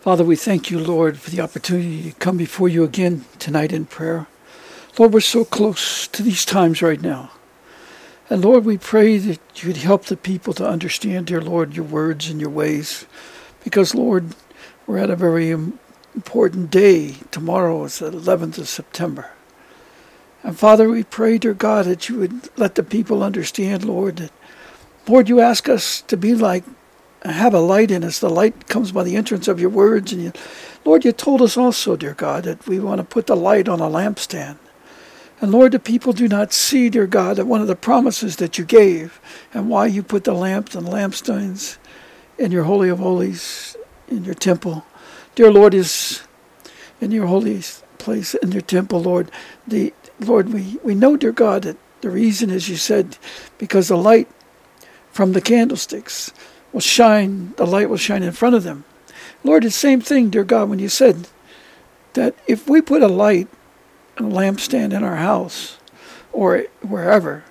Father, we thank you, Lord, for the opportunity to come before you again tonight in prayer. Lord, we're so close to these times right now. And Lord, we pray that you'd help the people to understand, dear Lord, your words and your ways. Because, Lord, we're at a very important day. Tomorrow is the 11th of September. And Father, we pray, dear God, that you would let the people understand, Lord, that, Lord, you ask us to be like, have a light in us. The light comes by the entrance of your words. And you, Lord, you told us also, dear God, that we want to put the light on a lampstand. And Lord, the people do not see, dear God, that one of the promises that you gave and why you put the lamps and lampstands in your Holy of Holies, in your temple, dear Lord, is in your holy place, in your temple, Lord. The Lord, we, we know, dear God, that the reason is you said, because the light from the candlesticks will shine, the light will shine in front of them. Lord, the same thing, dear God, when you said that if we put a light and a lampstand in our house or wherever.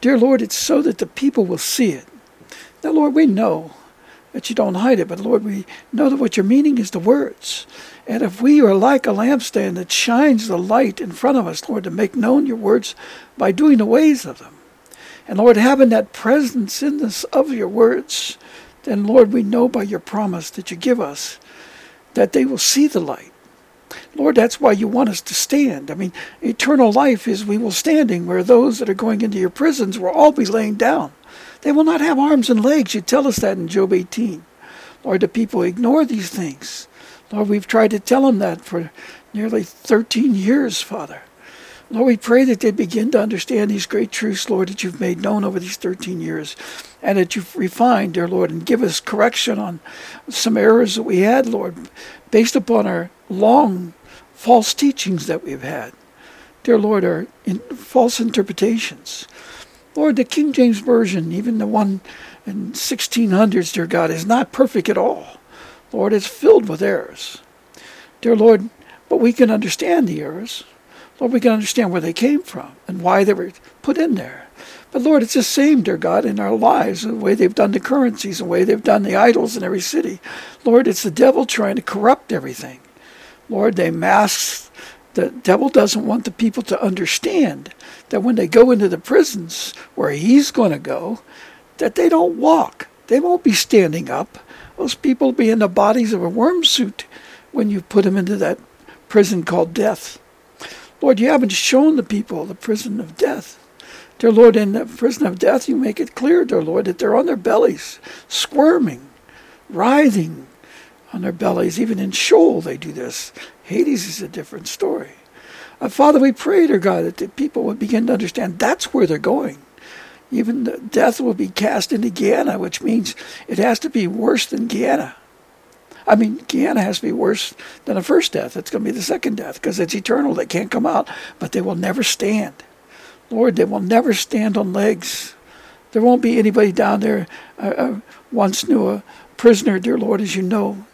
Dear Lord, it's so that the people will see it. Now, Lord, we know that you don't hide it, but Lord, we know that what you're meaning is the words. And if we are like a lampstand that shines the light in front of us, Lord, to make known your words by doing the ways of them, and Lord, having that presence in us of your words, then Lord, we know by your promise that you give us that they will see the light Lord, that's why you want us to stand. I mean, eternal life is we will standing, where those that are going into your prisons will all be laying down. They will not have arms and legs. You tell us that in Job 18. Lord, the people ignore these things. Lord, we've tried to tell them that for nearly 13 years, Father. Lord, we pray that they begin to understand these great truths, Lord, that you've made known over these 13 years, and that you've refined, dear Lord, and give us correction on some errors that we had, Lord, based upon our long false teachings that we've had. Dear Lord, our in false interpretations. Lord, the King James Version, even the one in 1600s, dear God, is not perfect at all. Lord, it's filled with errors. Dear Lord, but we can understand the errors. Lord, we can understand where they came from and why they were put in there. But Lord, it's the same, dear God, in our lives, the way they've done the currencies, the way they've done the idols in every city. Lord, it's the devil trying to corrupt everything. Lord, they mask. The devil doesn't want the people to understand that when they go into the prisons where he's going to go, that they don't walk. They won't be standing up. Those people will be in the bodies of a worm suit when you put them into that prison called death. Lord, you haven't shown the people the prison of death. Dear Lord, in the prison of death, you make it clear, dear Lord, that they're on their bellies, squirming, writhing, on their bellies. Even in Sheol, they do this. Hades is a different story. Uh, Father, we pray, dear God, that the people would begin to understand that's where they're going. Even death will be cast into Gehenna, which means it has to be worse than Gehenna. I mean, Gehenna has to be worse than the first death. It's going to be the second death because it's eternal. They can't come out, but they will never stand. Lord, they will never stand on legs. There won't be anybody down there. I, I once knew a prisoner, dear Lord, as you know,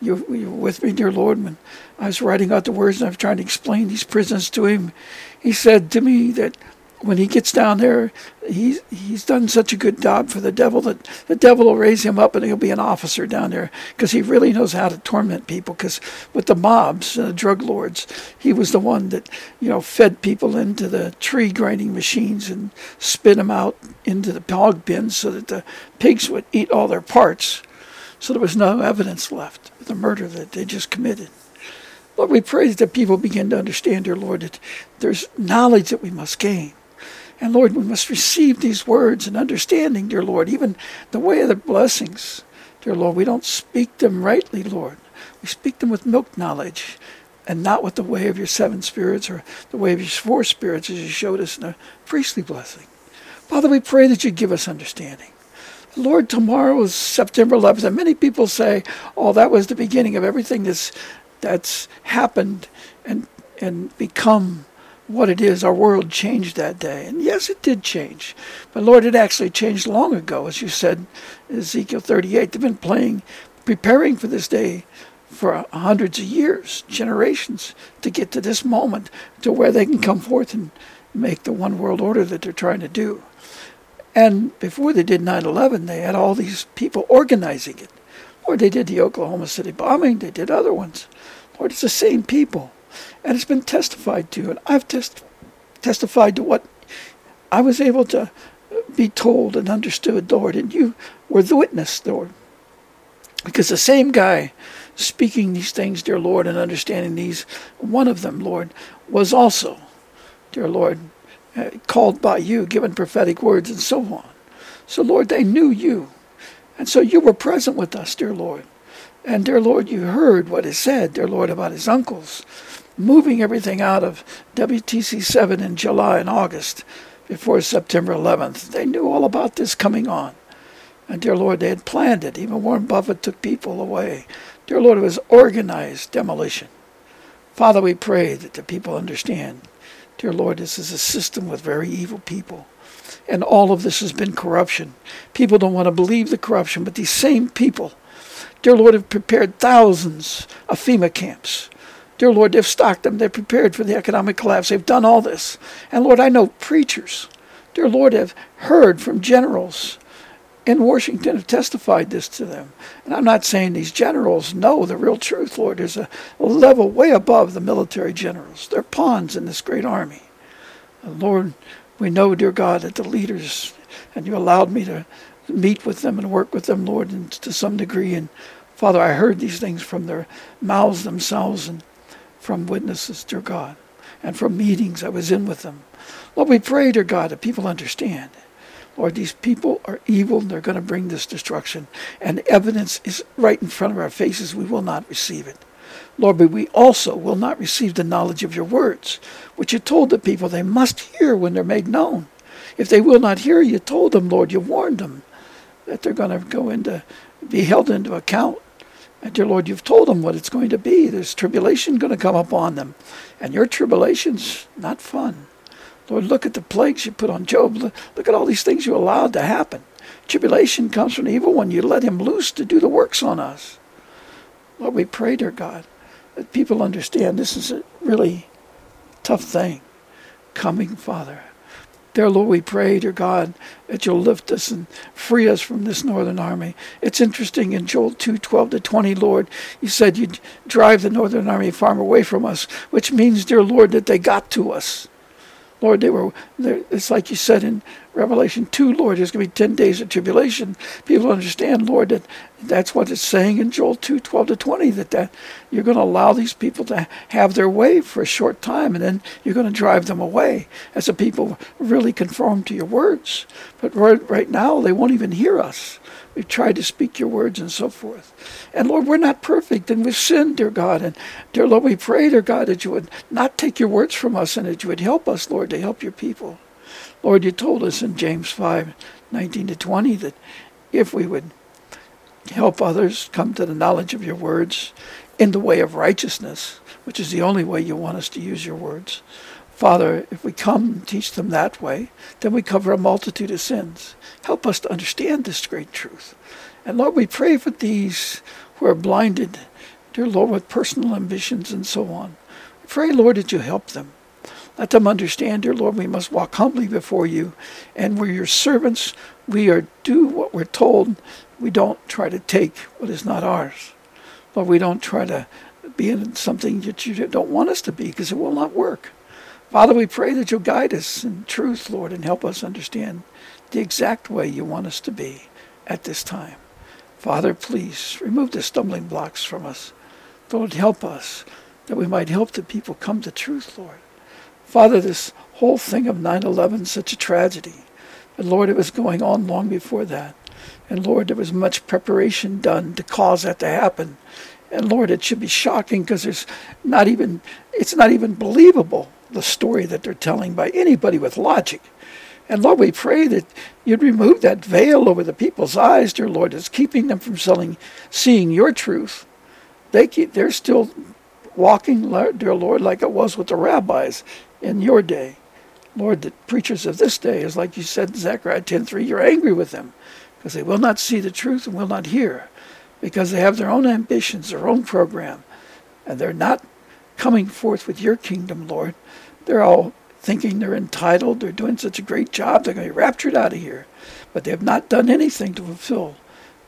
you, you were with me, dear Lord, when I was writing out the words and I was trying to explain these prisons to him. He said to me that when he gets down there, he's he's done such a good job for the devil that the devil will raise him up and he'll be an officer down there because he really knows how to torment people. Because with the mobs, the drug lords, he was the one that you know fed people into the tree grinding machines and spit them out into the hog bins so that the pigs would eat all their parts. So there was no evidence left of the murder that they just committed. Lord, we pray that people begin to understand, dear Lord, that there's knowledge that we must gain. And Lord, we must receive these words and understanding, dear Lord, even the way of the blessings. Dear Lord, we don't speak them rightly, Lord. We speak them with milk knowledge and not with the way of your seven spirits or the way of your four spirits as you showed us in the priestly blessing. Father, we pray that you give us understanding. Lord, tomorrow is September 11th, and many people say, "Oh, that was the beginning of everything that's that's happened and and become what it is. Our world changed that day, and yes, it did change. But Lord, it actually changed long ago, as you said, Ezekiel 38. They've been playing, preparing for this day for hundreds of years, generations, to get to this moment, to where they can come forth and make the one world order that they're trying to do. And before they did 9 11, they had all these people organizing it. Or they did the Oklahoma City bombing, they did other ones. Lord, it's the same people. And it's been testified to. And I've test- testified to what I was able to be told and understood, Lord. And you were the witness, Lord. Because the same guy speaking these things, dear Lord, and understanding these, one of them, Lord, was also, dear Lord, uh, called by you, given prophetic words, and so on. So, Lord, they knew you. And so you were present with us, dear Lord. And, dear Lord, you heard what is said, dear Lord, about his uncles moving everything out of WTC 7 in July and August before September 11th. They knew all about this coming on. And, dear Lord, they had planned it. Even Warren Buffett took people away. Dear Lord, it was organized demolition. Father, we pray that the people understand. Dear Lord, this is a system with very evil people. And all of this has been corruption. People don't want to believe the corruption, but these same people Dear Lord, have prepared thousands of FEMA camps. Dear Lord, they've stocked them. They're prepared for the economic collapse. They've done all this. And Lord, I know preachers, dear Lord, have heard from generals in Washington have testified this to them. And I'm not saying these generals know the real truth, Lord. There's a, level way above the military generals. They're pawns in this great army. And Lord, we know, dear God, that the leaders, and you allowed me to meet with them and work with them, Lord, and to some degree. And Father, I heard these things from their mouths themselves and from witnesses, dear God, and from meetings I was in with them. Lord, we pray, dear God, that people understand. Lord, these people are evil and they're going to bring this destruction. And evidence is right in front of our faces. We will not receive it. Lord, but we also will not receive the knowledge of your words, which you told the people they must hear when they're made known. If they will not hear, you told them, Lord, you warned them that they're going to go into, be held into account. And dear Lord, you've told them what it's going to be. There's tribulation going to come upon them. And your tribulation's not fun. Lord, look at the plagues you put on Job. Look, at all these things you allowed to happen. Tribulation comes from evil one. You let him loose to do the works on us. Lord, we pray, dear God, that people understand this is a really tough thing coming, Father. Dear Lord, we pray, dear God, that you'll lift us and free us from this northern army. It's interesting in Joel 2 12 to 20, Lord, you said you'd drive the northern army far away from us, which means, dear Lord, that they got to us. Lord, they were, it's like you said in Revelation 2, Lord, there's going to be 10 days of tribulation. People understand, Lord, that that's what it's saying in Joel 2, 12 to 20, that, that you're going to allow these people to have their way for a short time, and then you're going to drive them away as the people really conform to your words. But right, right now, they won't even hear us. We've tried to speak your words and so forth. And Lord, we're not perfect and we've sinned, dear God. And dear Lord, we pray, dear God, that you would not take your words from us and that you would help us, Lord, to help your people. Lord, you told us in James 5 19 to 20 that if we would help others come to the knowledge of your words in the way of righteousness, which is the only way you want us to use your words. Father, if we come and teach them that way, then we cover a multitude of sins. Help us to understand this great truth. And Lord, we pray for these who are blinded, dear Lord, with personal ambitions and so on. We pray, Lord, that you help them. Let them understand, dear Lord, we must walk humbly before you, and we're your servants. We are do what we're told. We don't try to take what is not ours. Lord, we don't try to be in something that you don't want us to be, because it will not work. Father, we pray that you'll guide us in truth, Lord, and help us understand the exact way you want us to be at this time. Father, please remove the stumbling blocks from us. Lord, help us that we might help the people come to truth, Lord. Father, this whole thing of 9 11 such a tragedy. But Lord, it was going on long before that. And Lord, there was much preparation done to cause that to happen. And Lord, it should be shocking because there's not even, it's not even believable, the story that they're telling by anybody with logic. And Lord, we pray that you'd remove that veil over the people's eyes, dear Lord, that's keeping them from selling, seeing your truth. They keep, they're still walking, dear Lord, like it was with the rabbis in your day. Lord, the preachers of this day is like you said in Zechariah 10.3, you're angry with them because they will not see the truth and will not hear because they have their own ambitions, their own program, and they're not coming forth with your kingdom, Lord. They're all thinking they're entitled, they're doing such a great job, they're going to be raptured out of here. But they have not done anything to fulfill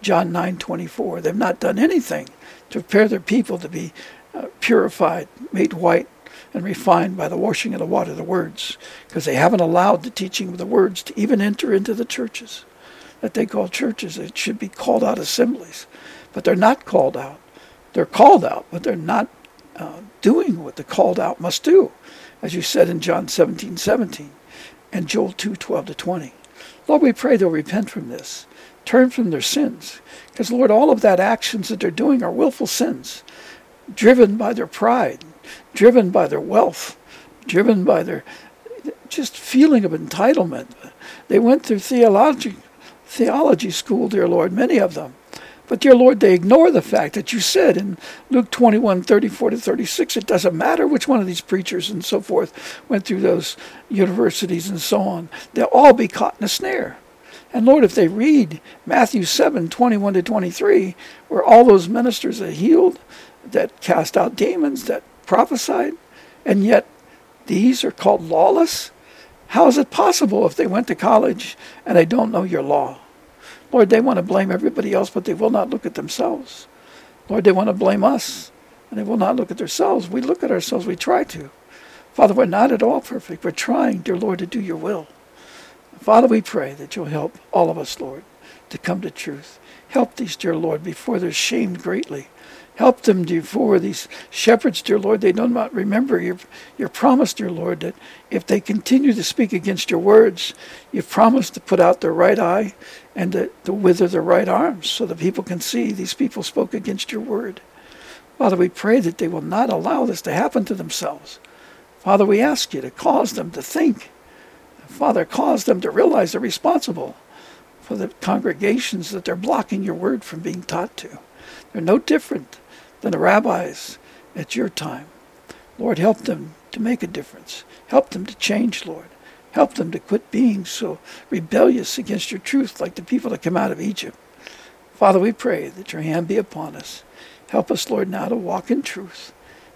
John 9:24. They've not done anything to prepare their people to be uh, purified, made white, and refined by the washing of the water of the words, because they haven't allowed the teaching of the words to even enter into the churches that they call churches. It should be called out assemblies, but they're not called out. They're called out, but they're not uh, doing what the called out must do as you said in John 17, 17 and Joel 2, 12 to 20. Lord, we pray they'll repent from this, turn from their sins. Because, Lord, all of that actions that they're doing are willful sins, driven by their pride, driven by their wealth, driven by their just feeling of entitlement. They went through theology, theology school, dear Lord, many of them. But, dear Lord, they ignore the fact that you said in Luke 21 34 to 36, it doesn't matter which one of these preachers and so forth went through those universities and so on, they'll all be caught in a snare. And Lord, if they read Matthew 7 21 to 23, where all those ministers are healed, that cast out demons, that prophesied, and yet these are called lawless, how is it possible if they went to college and they don't know your law? Lord, they want to blame everybody else, but they will not look at themselves. Lord, they want to blame us, and they will not look at themselves. We look at ourselves, we try to. Father, we're not at all perfect. We're trying, dear Lord, to do your will. Father, we pray that you'll help all of us, Lord, to come to truth. Help these, dear Lord, before they're shamed greatly. Help them, dear, for these shepherds, dear Lord. They do not remember your, your promise, dear Lord, that if they continue to speak against your words, you've promised to put out their right eye and to, to wither their right arms so that people can see these people spoke against your word. Father, we pray that they will not allow this to happen to themselves. Father, we ask you to cause them to think. Father, cause them to realize they're responsible for the congregations that they're blocking your word from being taught to. They're no different than the rabbis at your time. Lord, help them to make a difference. Help them to change, Lord. Help them to quit being so rebellious against your truth like the people that come out of Egypt. Father, we pray that your hand be upon us. Help us, Lord, now to walk in truth.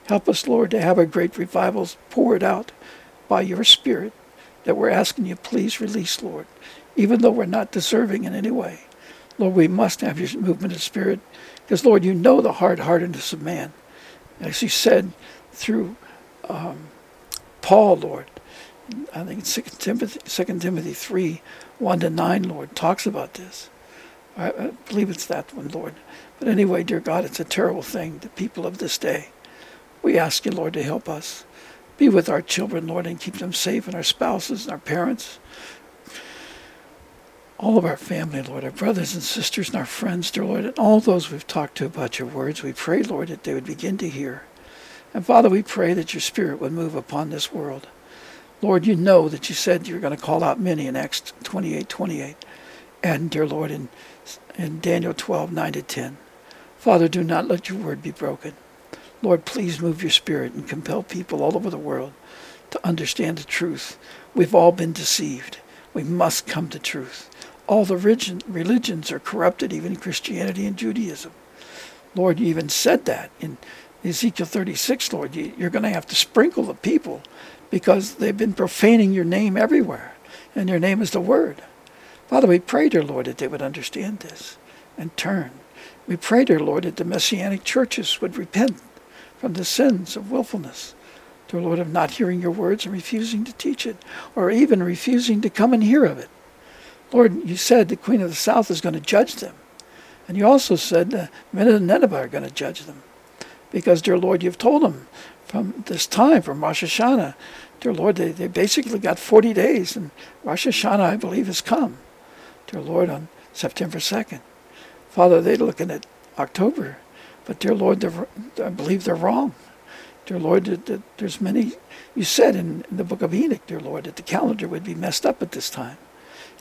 Help us, Lord, to have a great revival poured out by your Spirit that we're asking you, please release, Lord, even though we're not deserving in any way. Lord, we must have your movement of Spirit because, Lord, you know the hard heartedness of man. As you said through um, Paul, Lord, I think it's 2 Timothy, 2 Timothy 3 1 to 9, Lord, talks about this. I, I believe it's that one, Lord. But anyway, dear God, it's a terrible thing, the people of this day. We ask you, Lord, to help us. Be with our children, Lord, and keep them safe, and our spouses and our parents all of our family, Lord, our brothers and sisters and our friends, dear Lord, and all those we've talked to about your words. We pray, Lord, that they would begin to hear. And Father, we pray that your Spirit would move upon this world. Lord, you know that you said you're going to call out many in Acts 28, 28. And, dear Lord, in, in Daniel 12, 9 to 10. Father, do not let your word be broken. Lord, please move your Spirit and compel people all over the world to understand the truth. We've all been deceived. We must come to truth all the religion, religions are corrupted, even Christianity and Judaism. Lord, you even said that in Ezekiel 36, Lord. You, you're going to have to sprinkle the people because they've been profaning your name everywhere, and your name is the Word. Father, we pray, dear Lord, that they would understand this and turn. We pray, dear Lord, that the Messianic churches would repent from the sins of willfulness, dear Lord, of not hearing your words and refusing to teach it, or even refusing to come and hear of it. Lord, you said the Queen of the South is going to judge them. And you also said the men of Nineveh are going to judge them. Because, dear Lord, you've told them from this time, from Rosh Hashanah, dear Lord, they, they basically got 40 days, and Rosh Hashanah, I believe, has come, dear Lord, on September 2nd. Father, they're looking at October, but dear Lord, I believe they're wrong. Dear Lord, there's many, you said in, in the book of Enoch, dear Lord, that the calendar would be messed up at this time.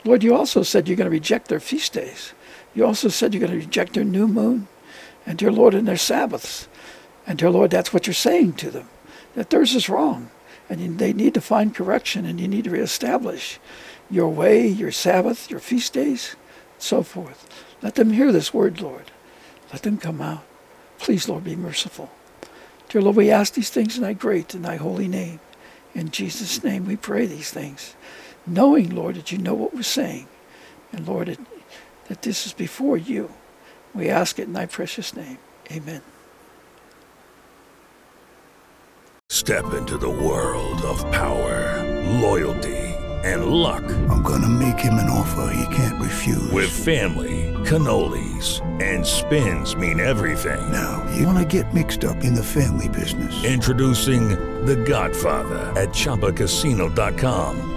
Lord, you also said you're going to reject their feast days. You also said you're going to reject their new moon, and dear Lord, and their Sabbaths. And dear Lord, that's what you're saying to them, that theirs is wrong, and they need to find correction, and you need to reestablish your way, your Sabbath, your feast days, and so forth. Let them hear this word, Lord. Let them come out. Please, Lord, be merciful. Dear Lord, we ask these things in thy great and thy holy name. In Jesus' name we pray these things, knowing, Lord, that you know what we're saying. And Lord, that, that this is before you. We ask it in thy precious name. Amen. Step into the world of power, loyalty, and luck. I'm gonna make him an offer he can't refuse. With family, cannolis, and spins mean everything. Now, you wanna get mixed up in the family business. Introducing The Godfather at ChumbaCasino.com.